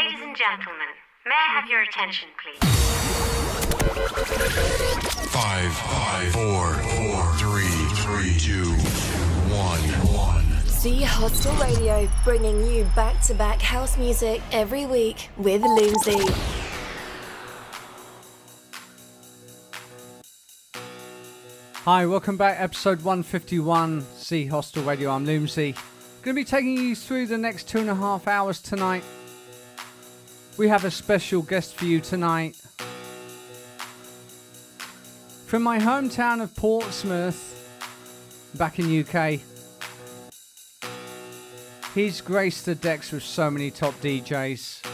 Ladies and gentlemen, may I have your attention, please? Five, five, four, four, three, three, two, one, one. Z Hostel Radio, bringing you back to back house music every week with Loomsy. Hi, welcome back. Episode 151, Z Hostel Radio. I'm Loomsy. Going to be taking you through the next two and a half hours tonight. We have a special guest for you tonight. From my hometown of Portsmouth, back in UK, he's graced the decks with so many top DJs.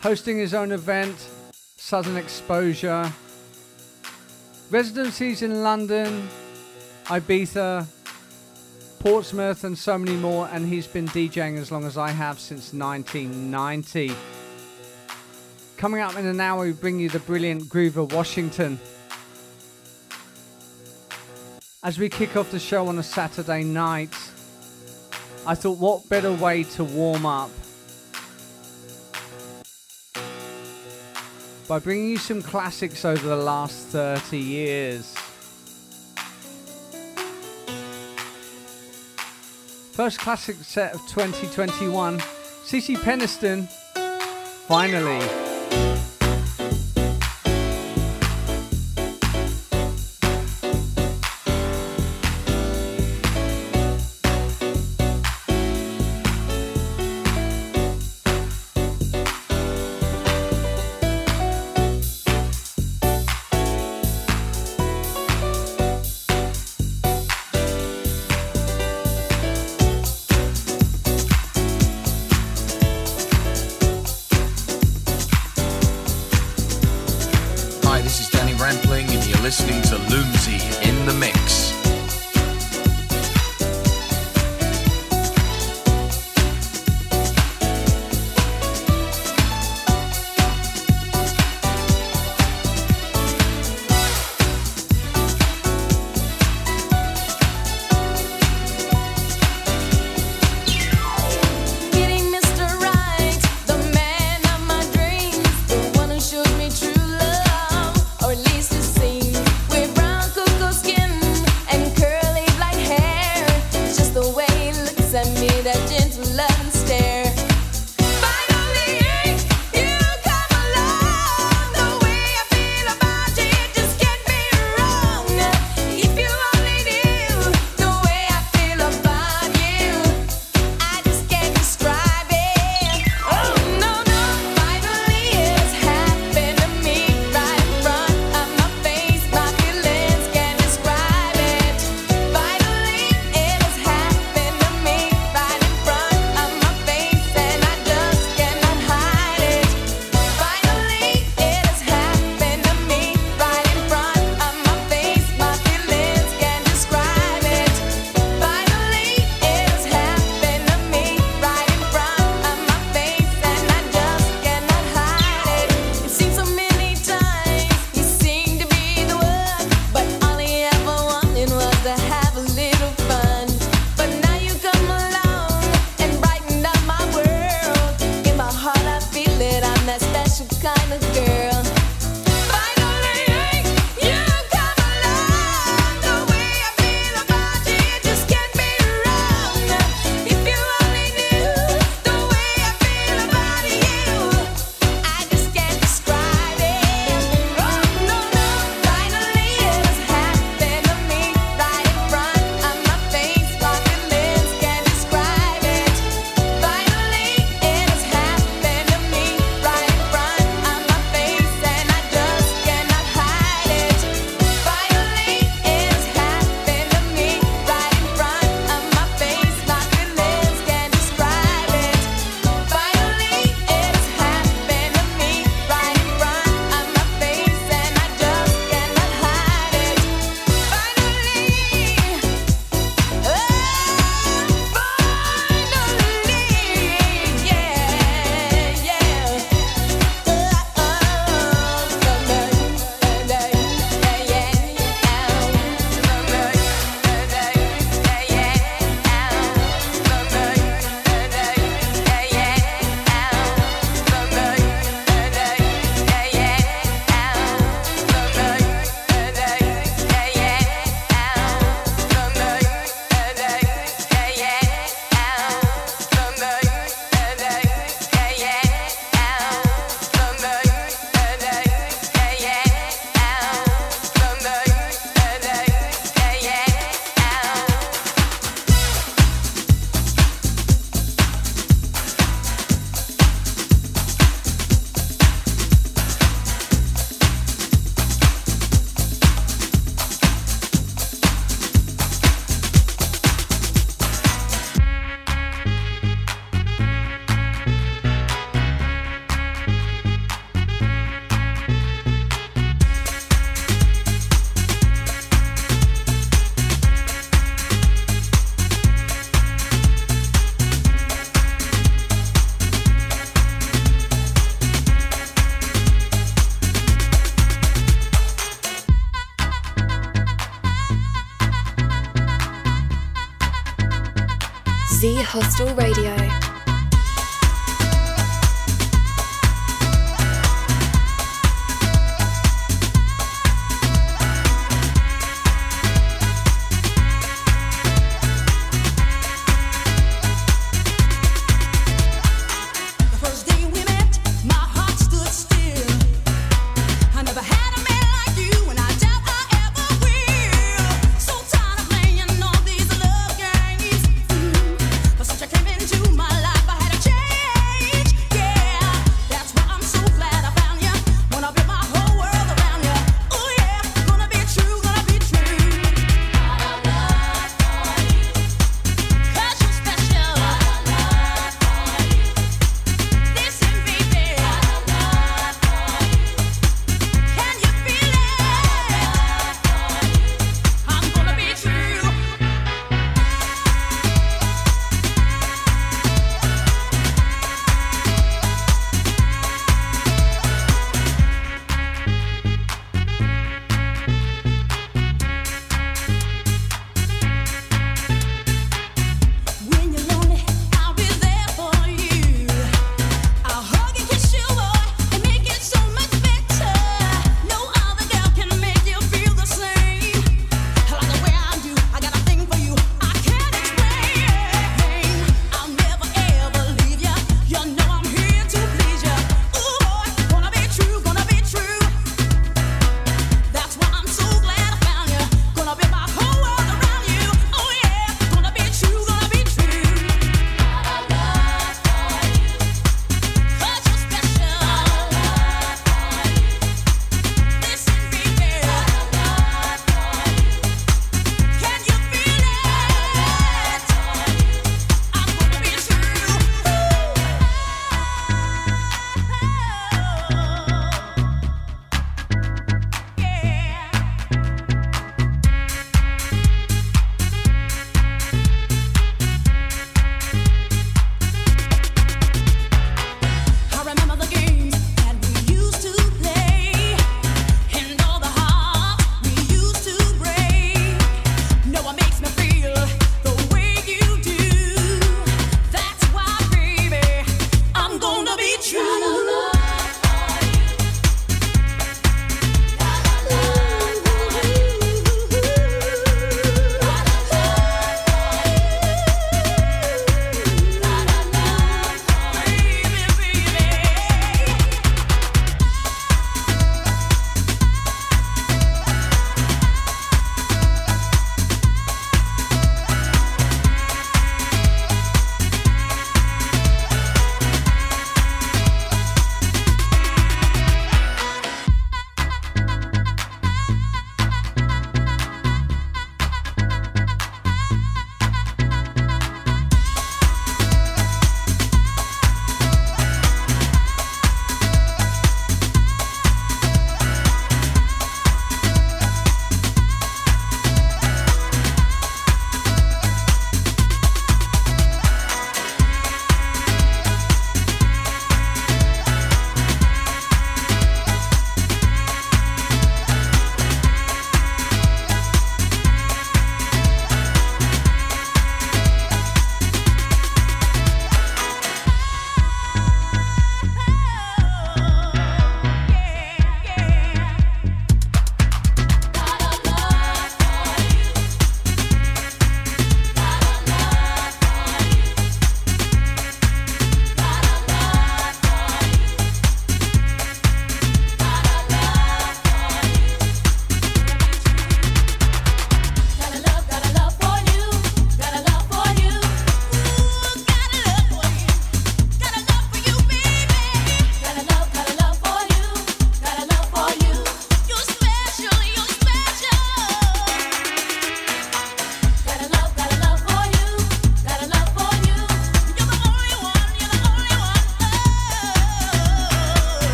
Hosting his own event, Southern Exposure, residencies in London, Ibiza, Portsmouth, and so many more. And he's been DJing as long as I have since 1990. Coming up in an hour, we bring you the brilliant Groover Washington. As we kick off the show on a Saturday night, I thought, what better way to warm up by bringing you some classics over the last 30 years. First classic set of 2021, CeCe Peniston, finally.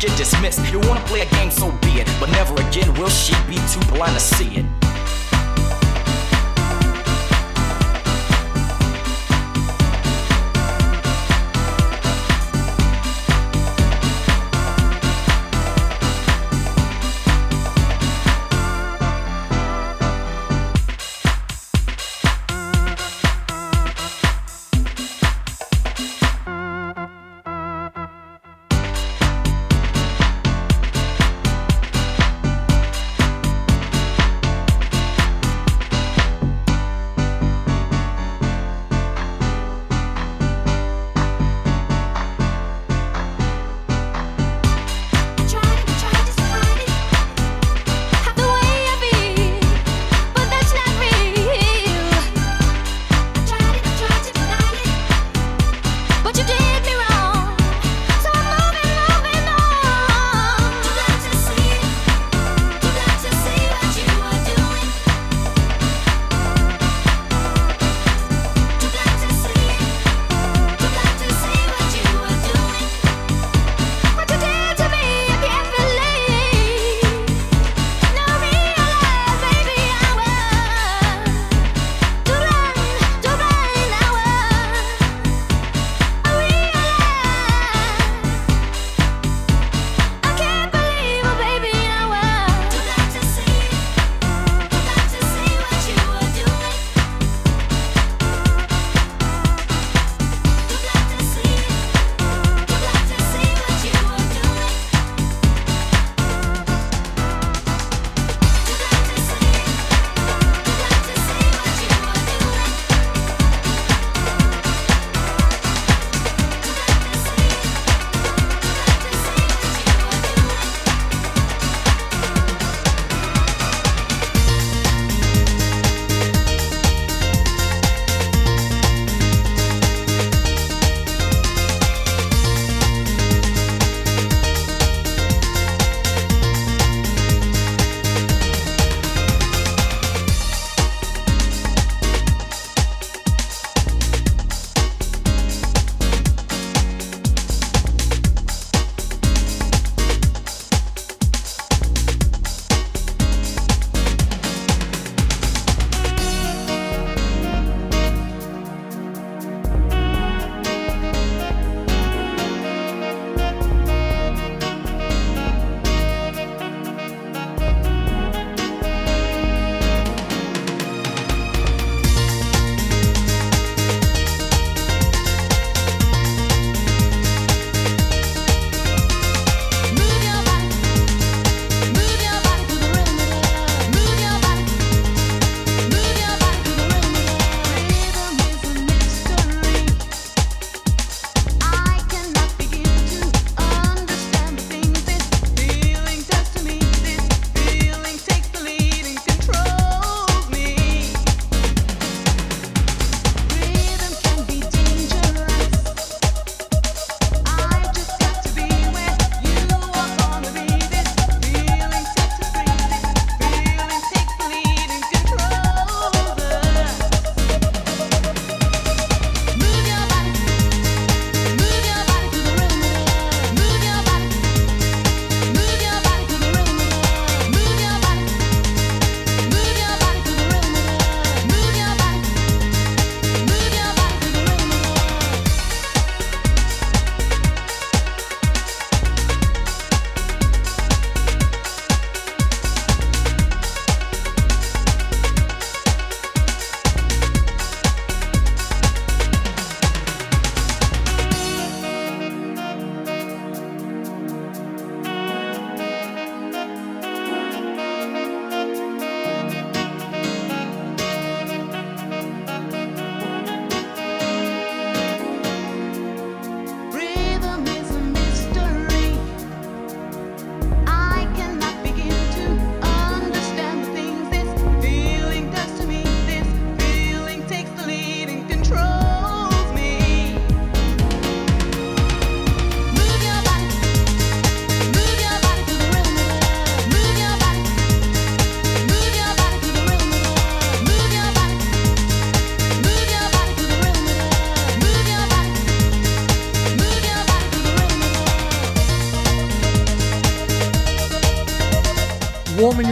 Get dismissed.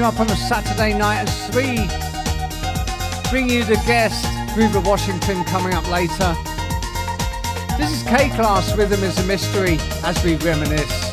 Up on a Saturday night as three bring you the guest, Groover Washington, coming up later. This is K-Klass, Rhythm is a Mystery, as we reminisce.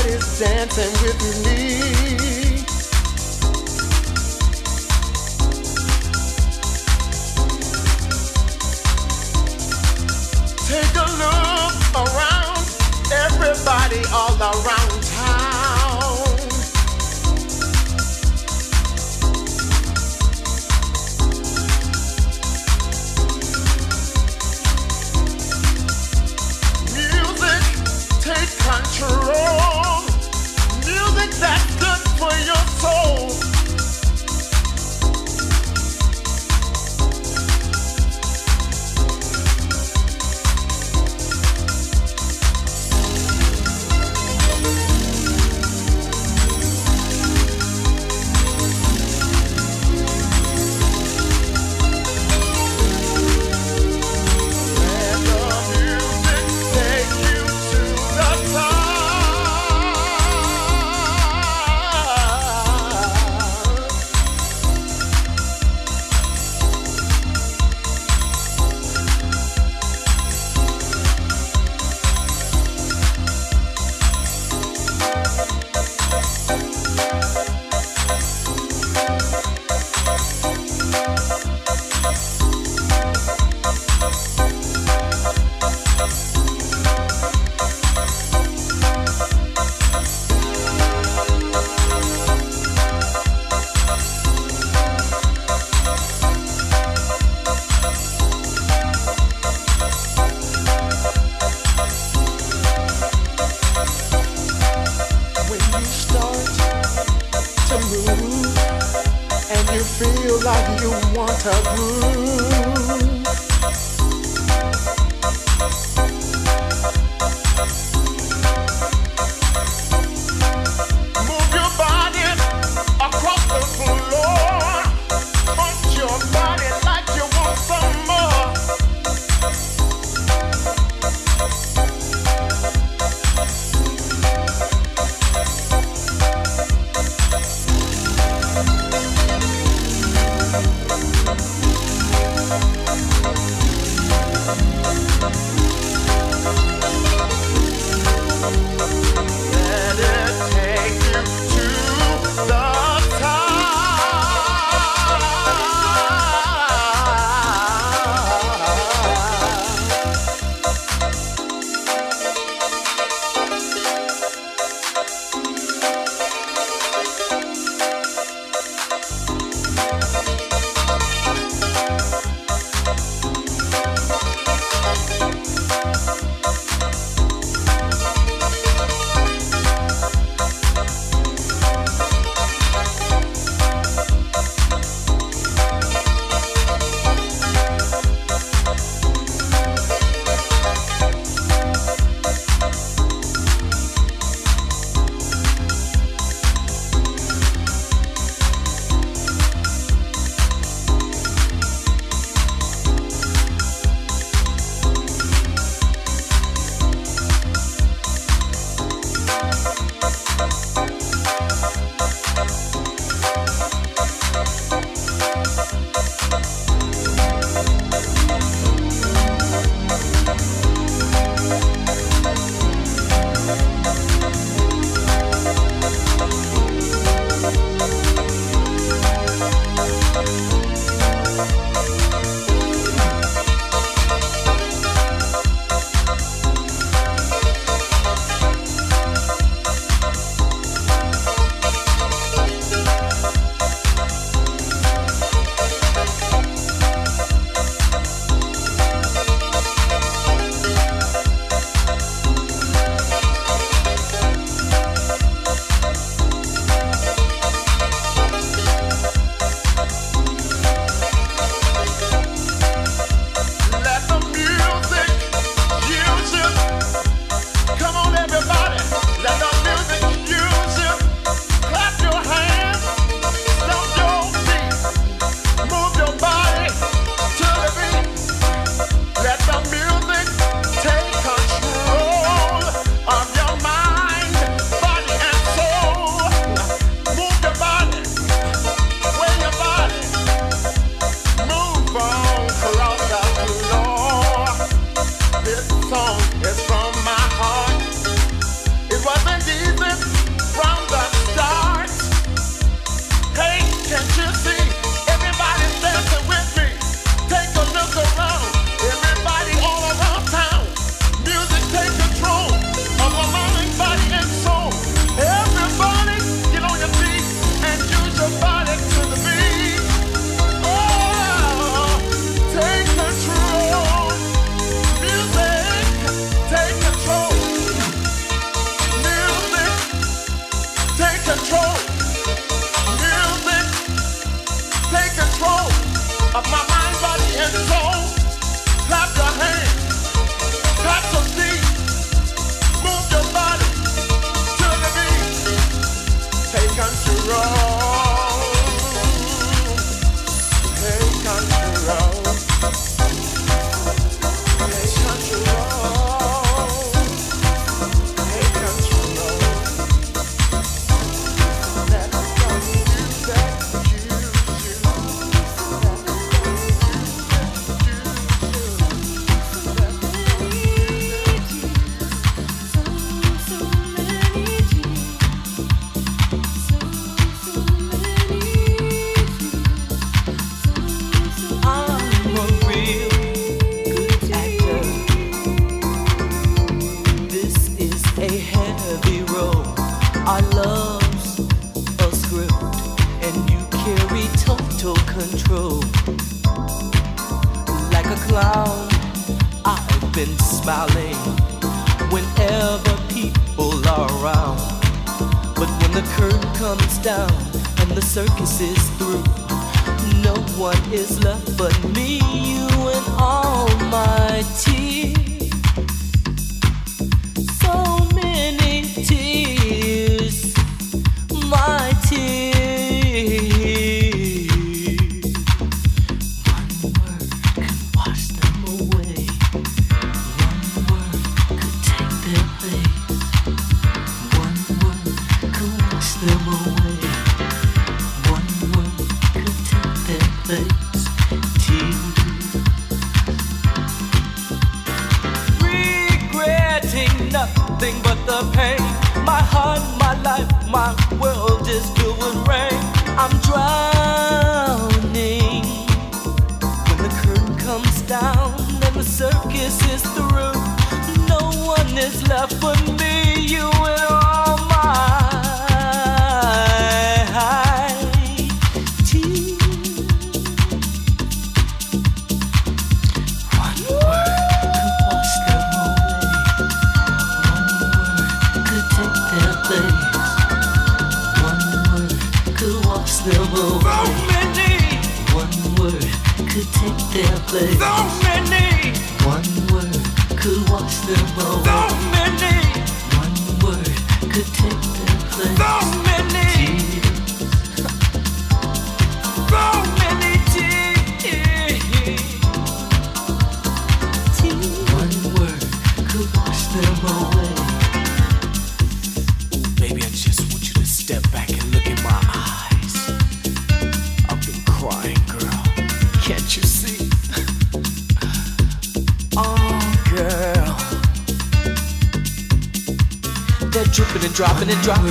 is dancing with me.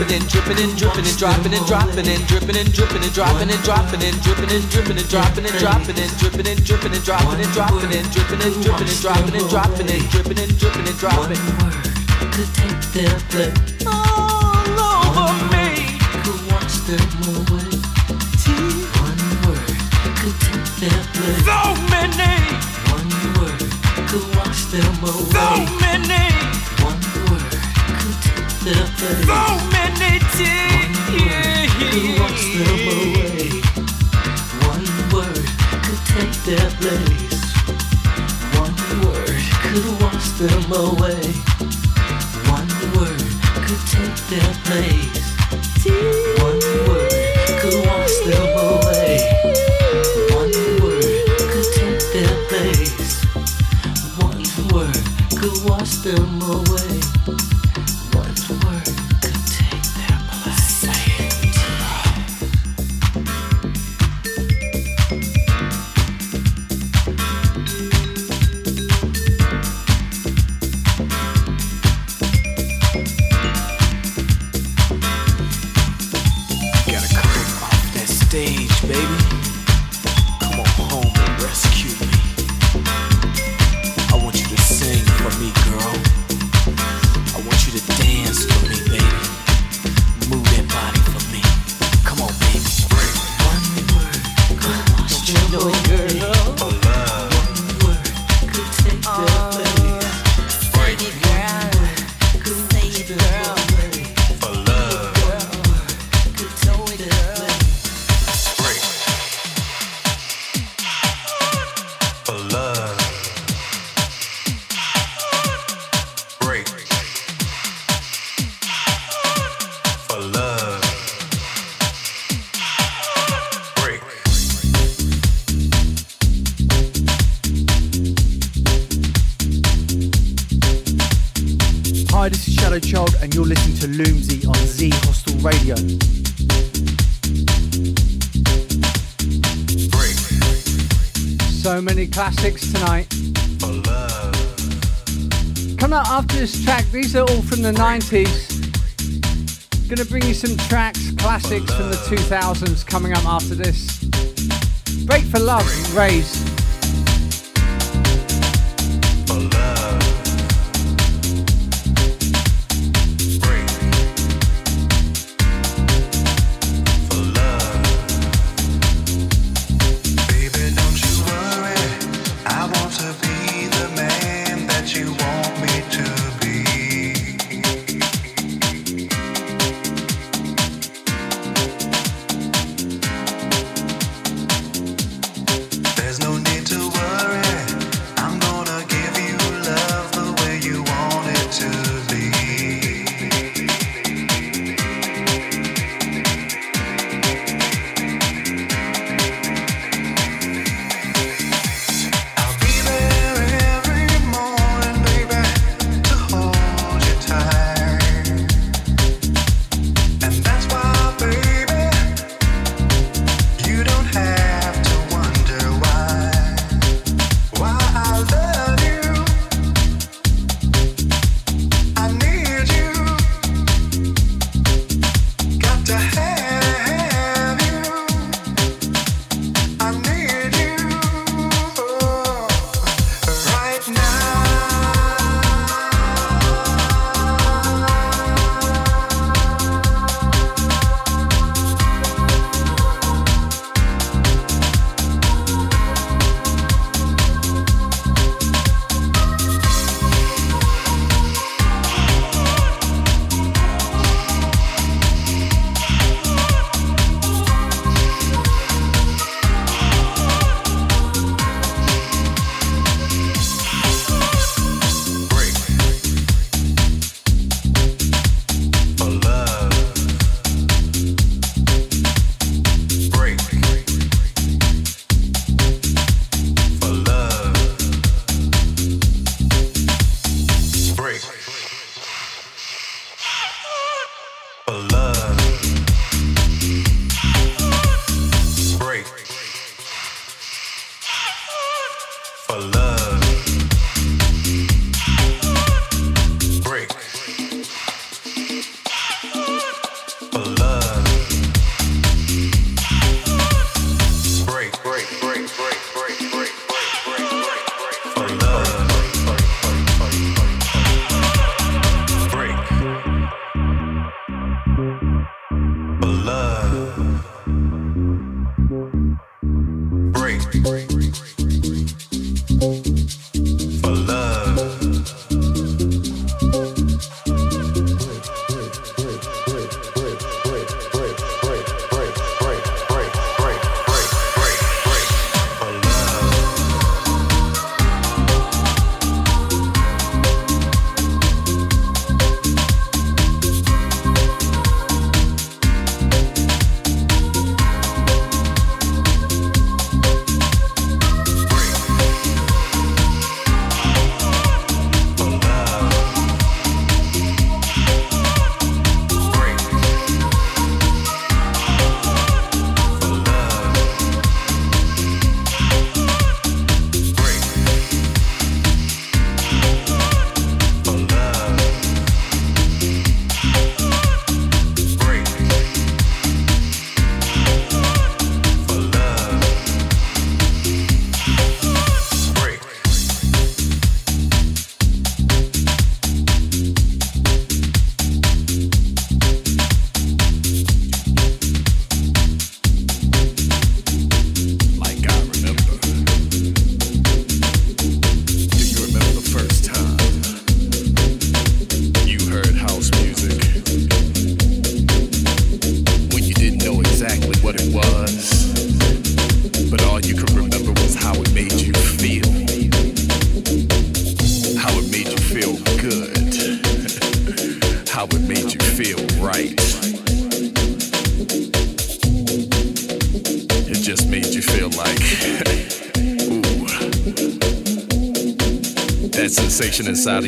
Dropping and dropping and dripping and dripping and dropping and dropping and dripping and dripping and dropping and dropping and dripping and dripping and dropping and dropping and dripping and dripping and dropping and dropping and dripping and dripping and dropping. Could take their place all over me. Could wash them away. One word could take their place. So many. One word could wash them away. So many. One word could take their place. So many away. One word could take their place. Classics tonight. Coming up after this track, these are all from the 90s. Gonna bring you some tracks, classics from the 2000s coming up after this. Break for Love, Raze.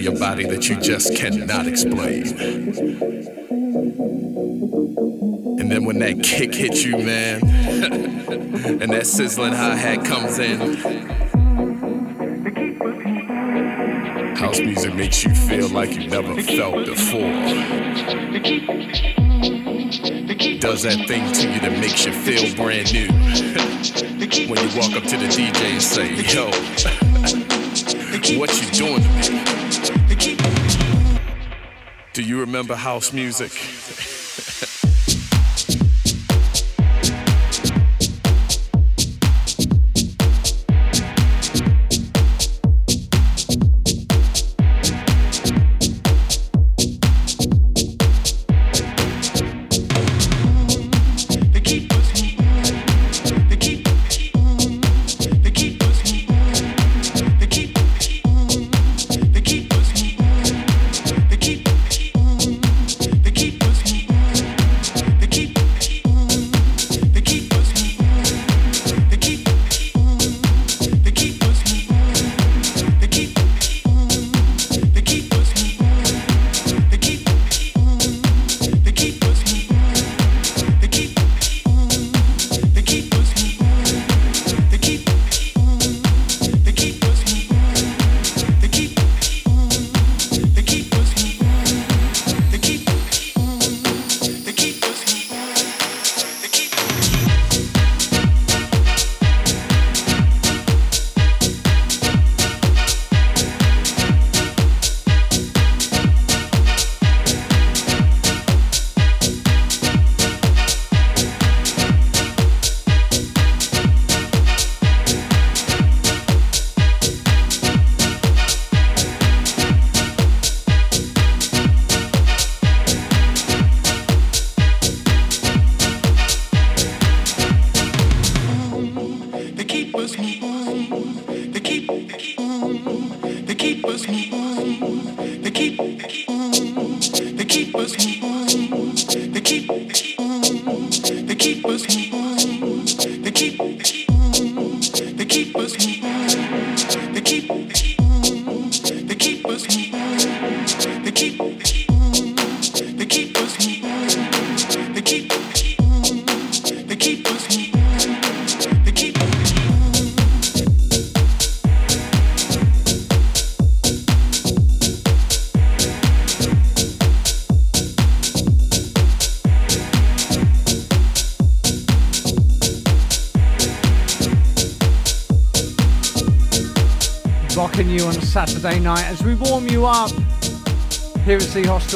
Your body that you just cannot explain. And then when that kick hits you, man, and that sizzling hi hat comes in, house music makes you feel like you never felt before. Does that thing to you that makes you feel brand new. when you walk up to the DJ and say, yo, what you doing to me? Remember house music?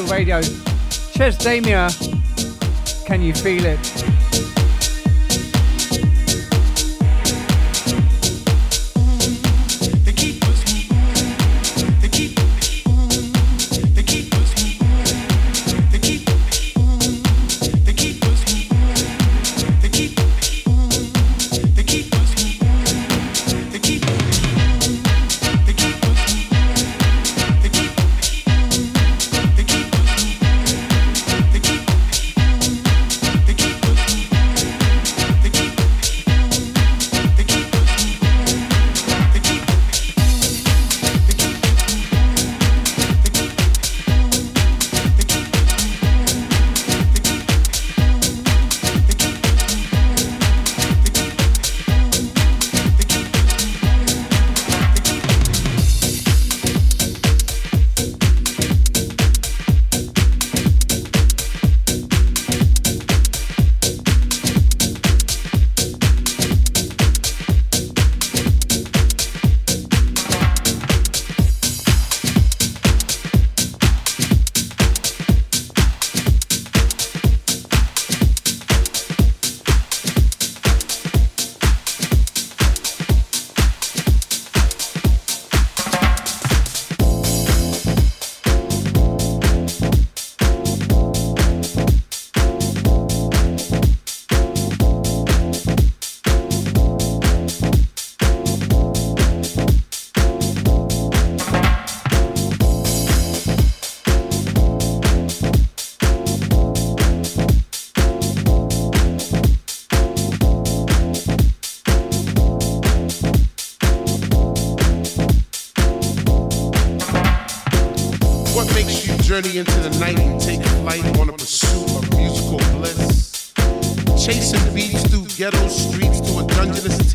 Radio. Chez Damier, can you feel it?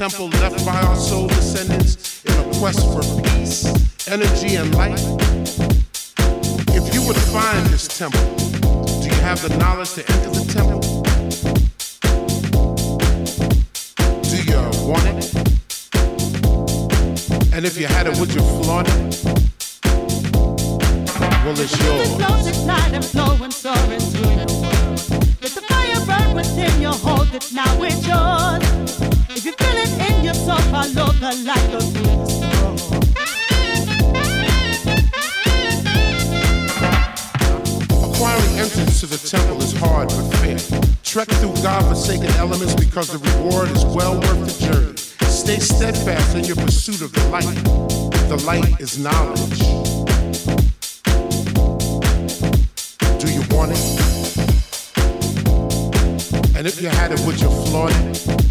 temple left by our soul descendants in a quest for peace, energy, and light? If you were to find this temple, do you have the knowledge to enter the temple? Do you want it? And if you had it, would you flaunt it? Well, it's yours. The flows at night and flowing, soaring to the world. Let the fire burn within your hold it, now it's yours up Entrance to the temple is hard but fair. Trek through godforsaken elements because the reward is well worth the journey. Stay steadfast in your pursuit of the light. The light is knowledge. Do you want it? And if you had it, would you flaunt it?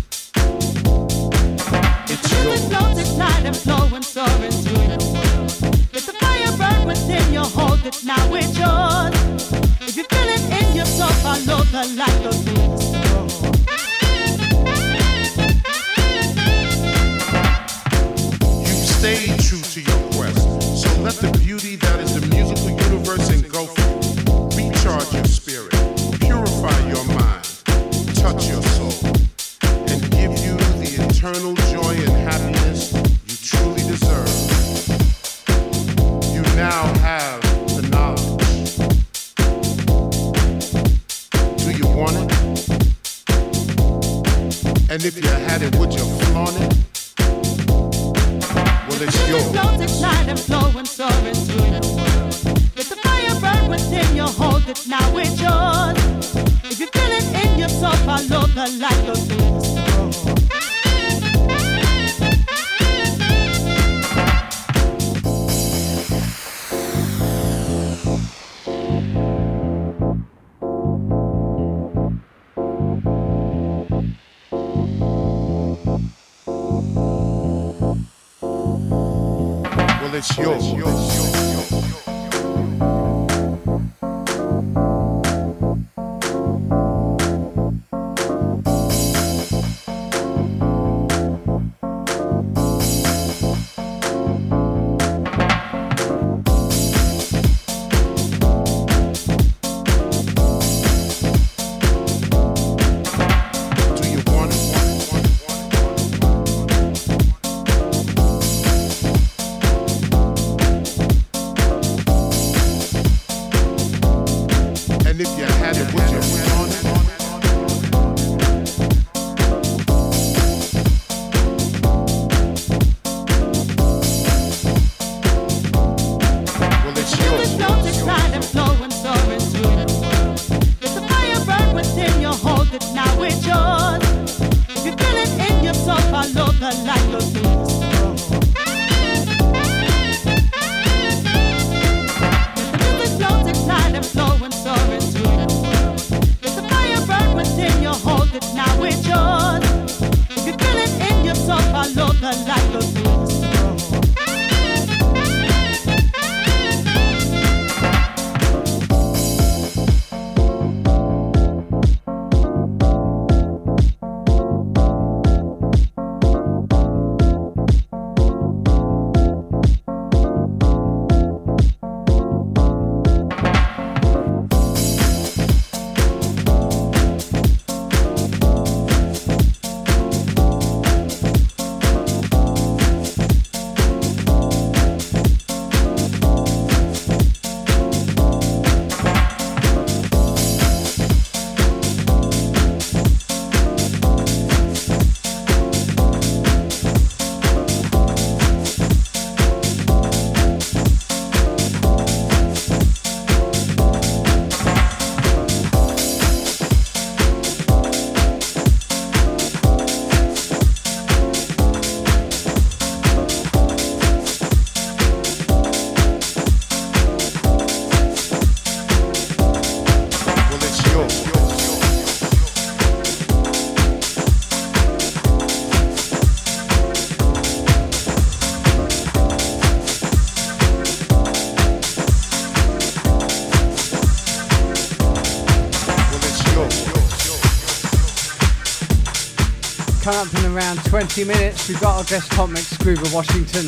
20 minutes, we've got our guest mix, Groover Washington,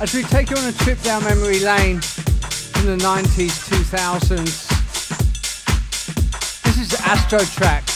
as we take you on a trip down memory lane in the 90s, 2000s. This is Astro Tracks.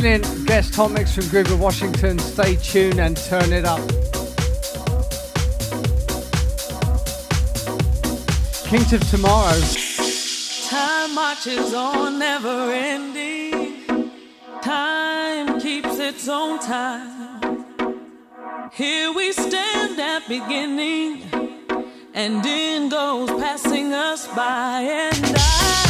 Brilliant guest hot mix from Groover Washington. Stay tuned and turn it up. Kings of Tomorrow. Time marches on, never ending. Time keeps its own time. Here we stand at beginning, and in goes passing us by, and I.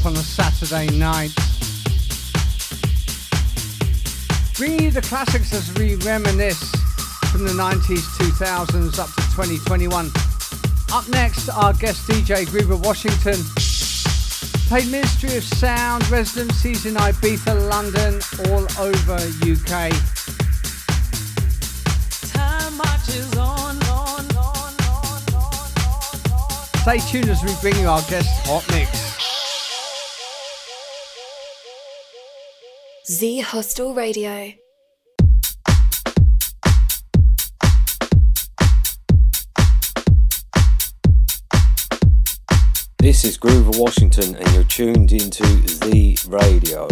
up on a Saturday night. Bringing you the classics as we reminisce from the 90s, 2000s up to 2021. Up next, our guest DJ Groover Washington. Played Ministry of Sound residencies in Ibiza, London, all over UK. Time marches on, on, on, on, on. Stay tuned as we bring you our guest hot mix. Z Hostel Radio. This is Groover Washington, and you're tuned into The Radio.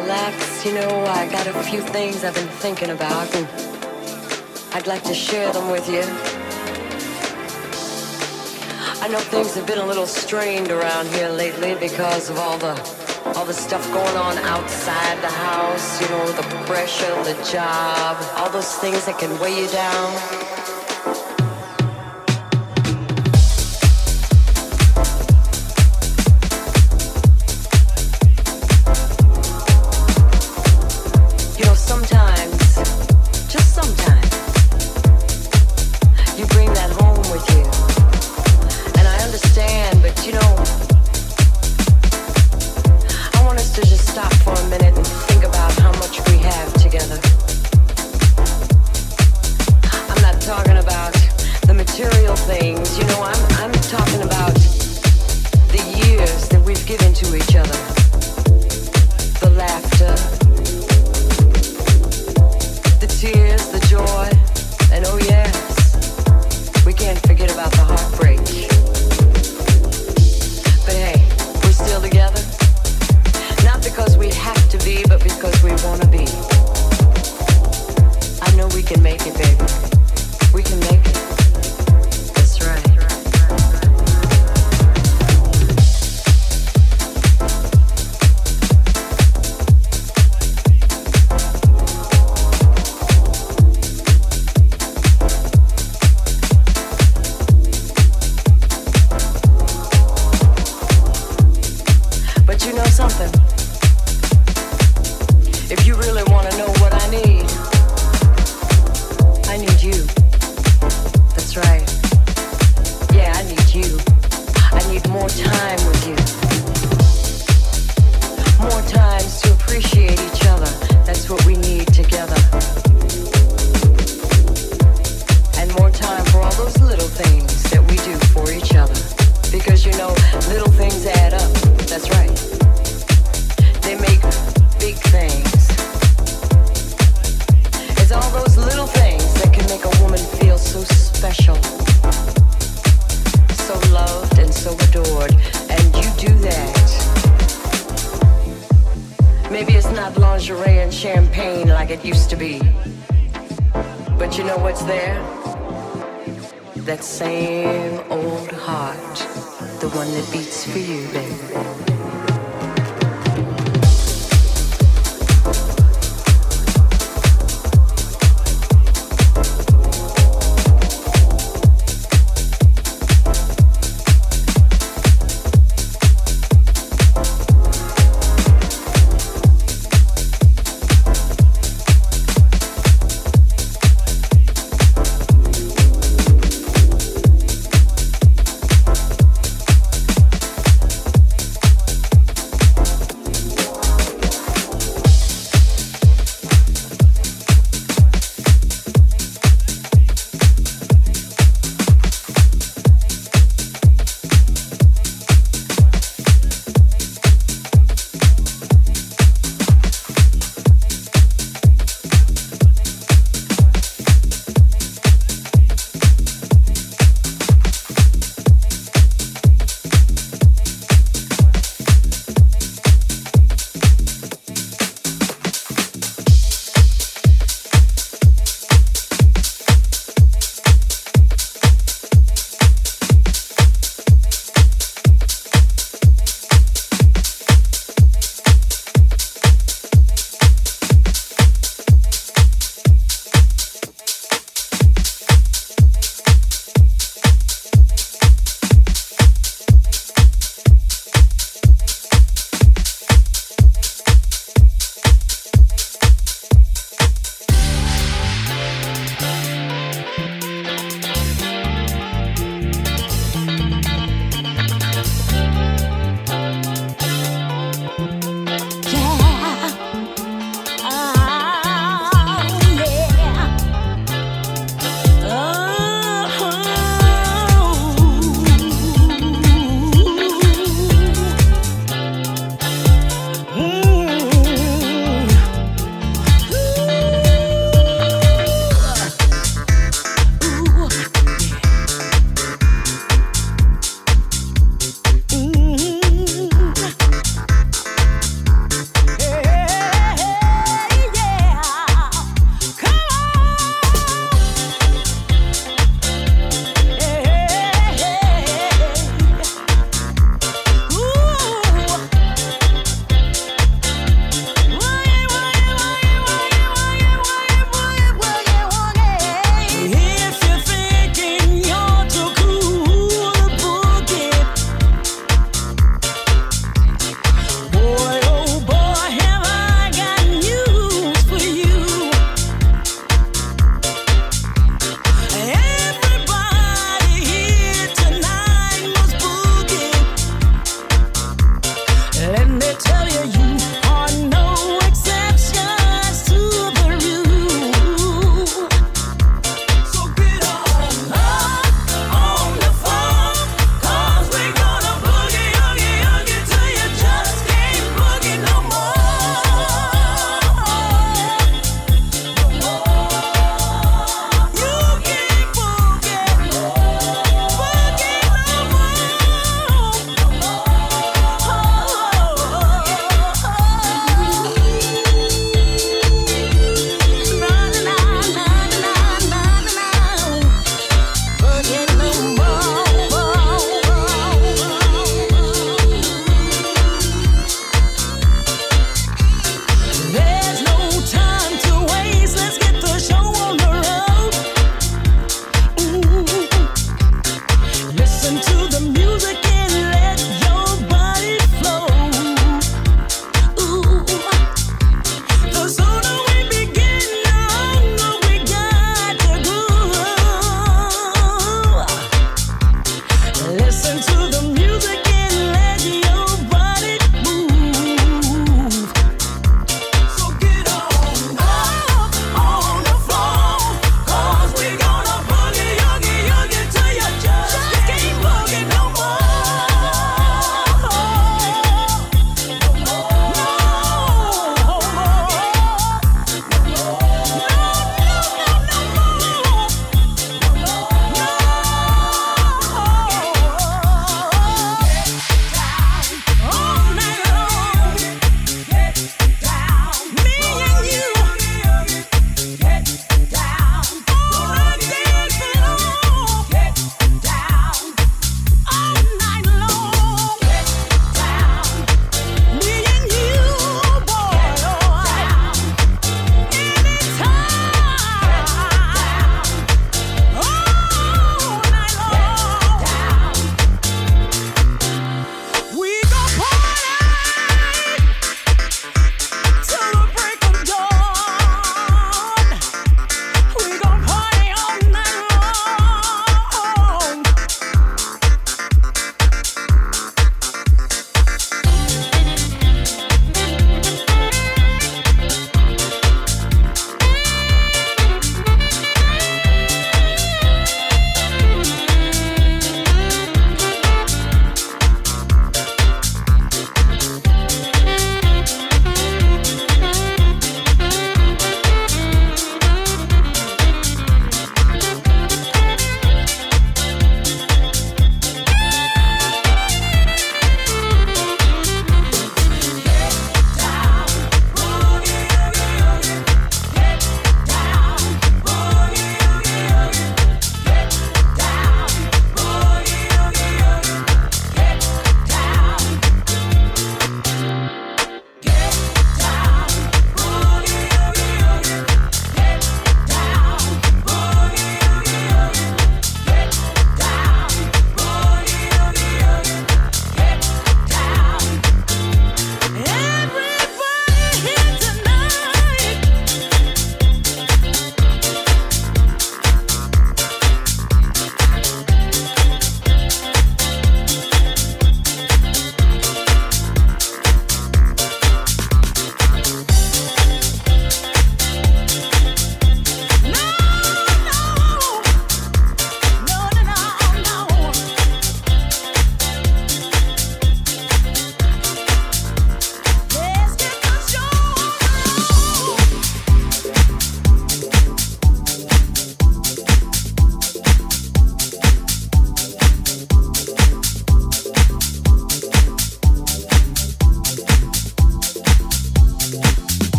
relax. You know, I got a few things I've been thinking about, and I'd like to share them with you. I know things have been a little strained around here lately because of all the all the stuff going on outside the house, you know, the pressure, the job, all those things that can weigh you down.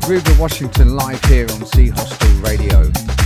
To Groover Washington live here on C Hostel Radio.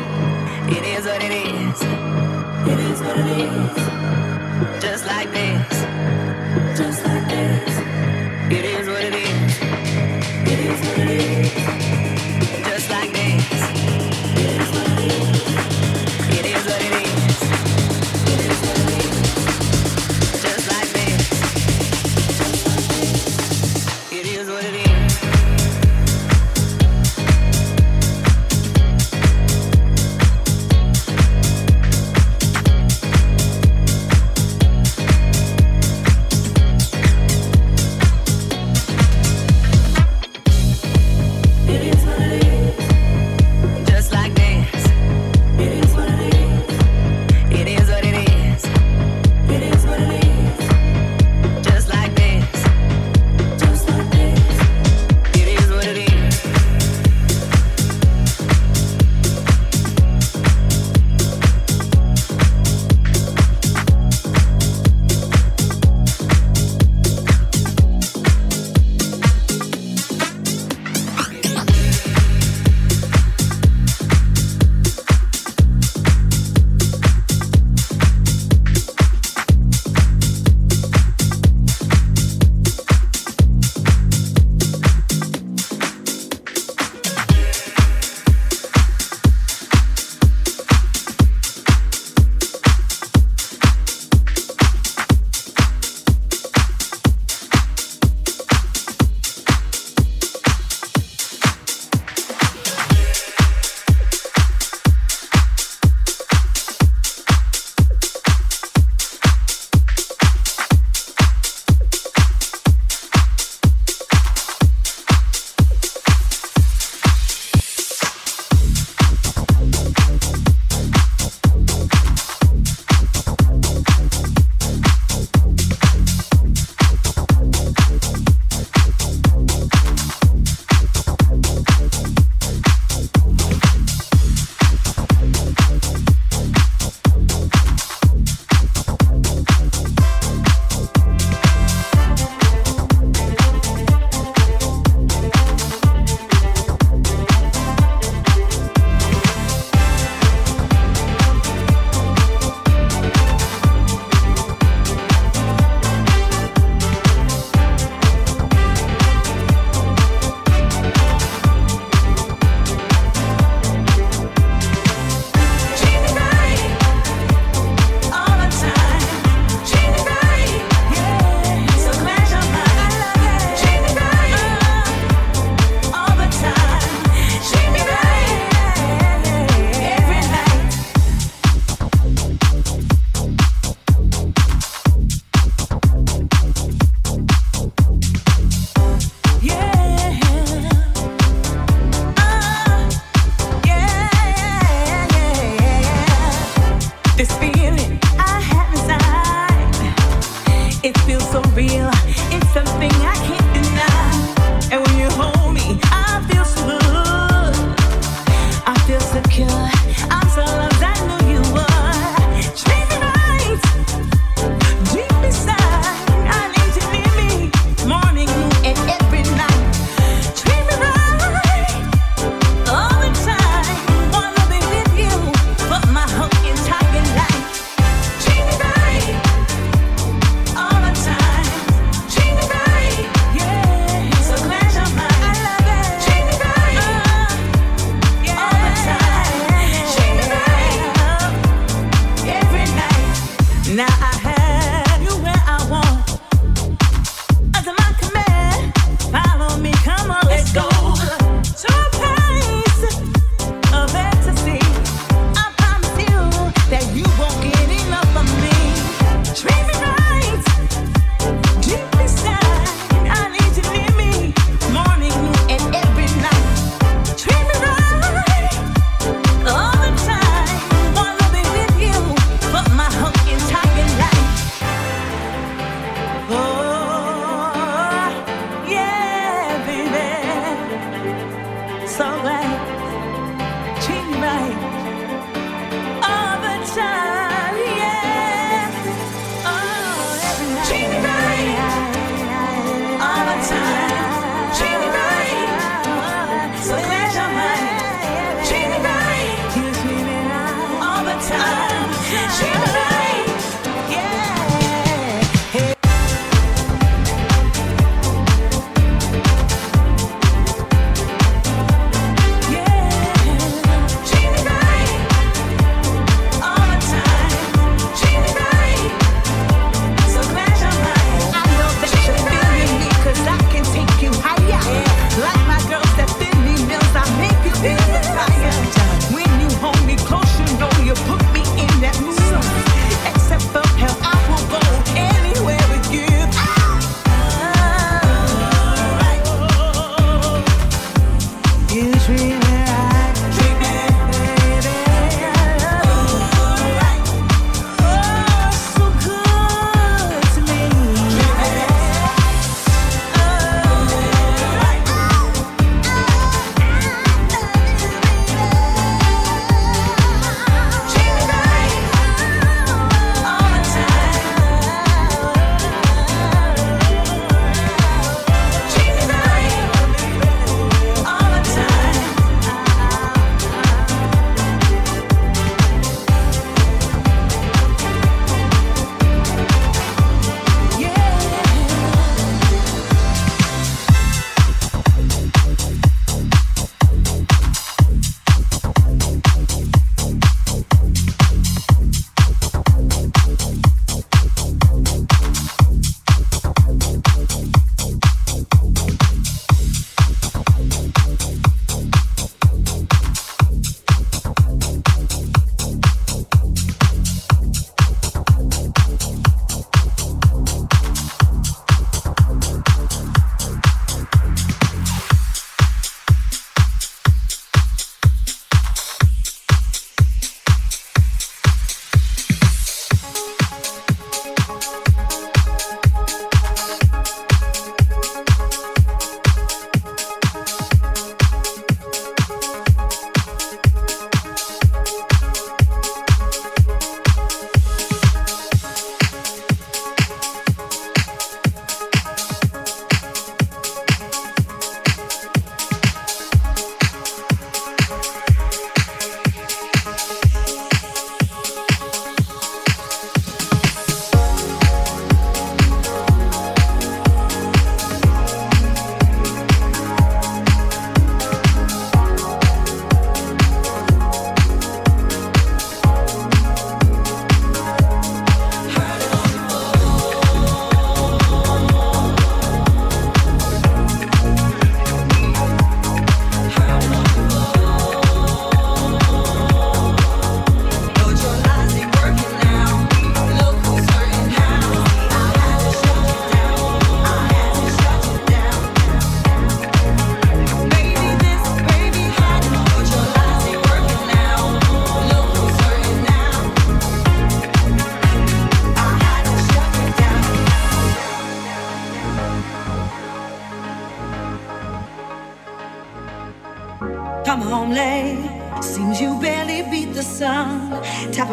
is what it is. It is what it is. Just like this.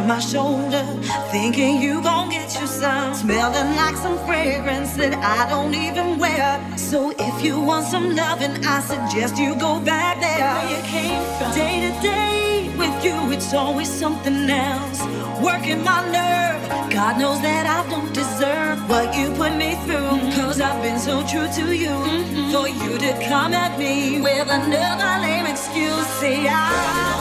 My shoulder, thinking you gon' get you some. Smelling like some fragrance that I don't even wear. So if you want some loving, I suggest you go back there. Where you came from. Day to day with you, it's always something else. Working my nerve. God knows that I don't deserve what you put me through. Mm-hmm. Cause I've been so true to you. Mm-hmm. For you to come at me with another lame excuse. See, I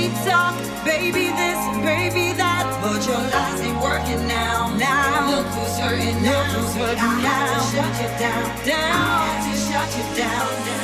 sweet talk. Baby this, baby that. But your lies ain't working now. Now, look who's hurting now. Look who's hurting I now. had to shut you down. Down. I had to shut you down. Down.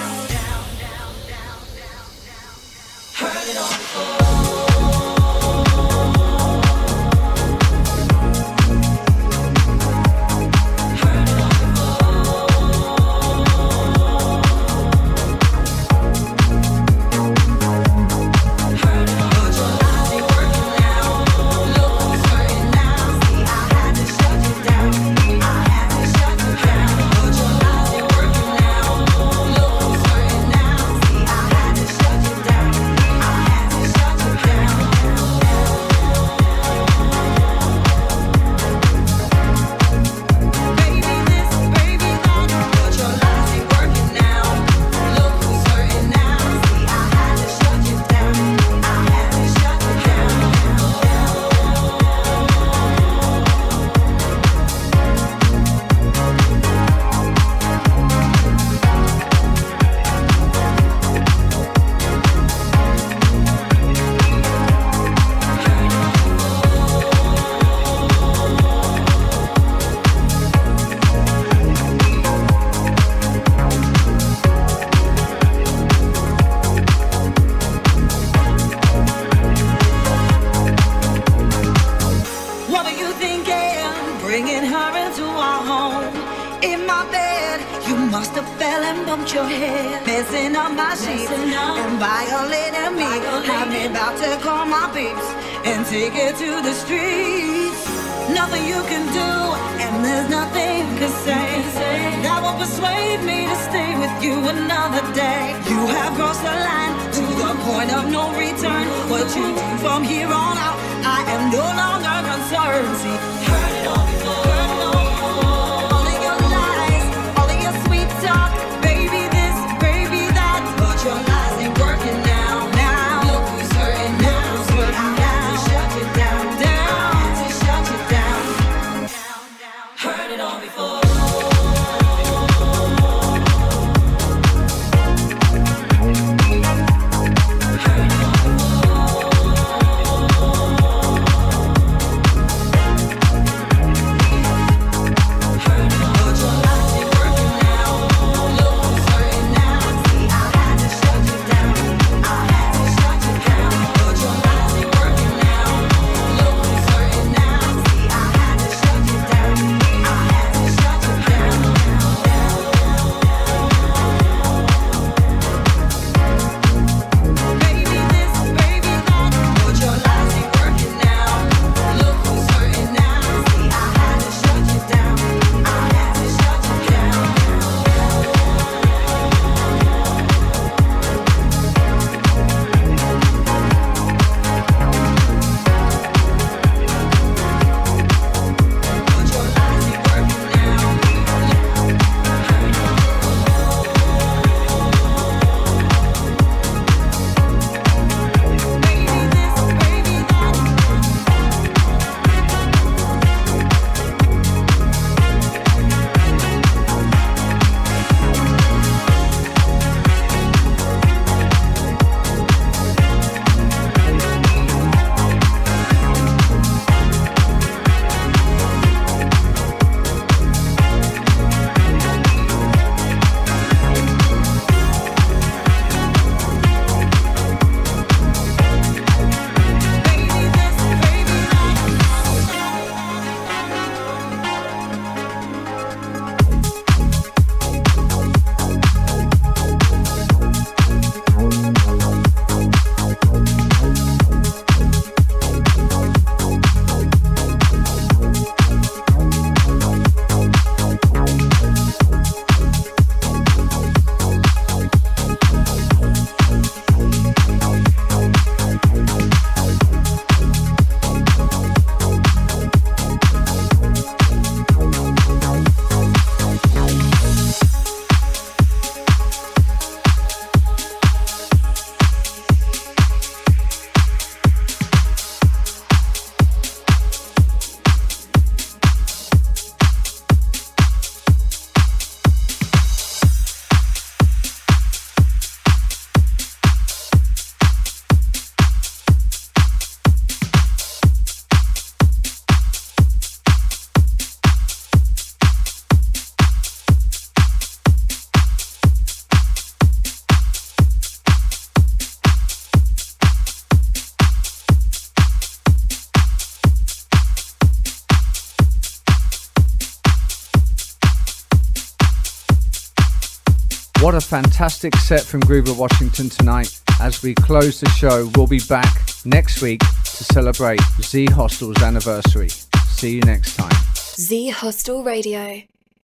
Fantastic set from Groover Washington tonight. As we close the show, we'll be back next week to celebrate Z Hostel's anniversary. See you next time. Z Hostel Radio.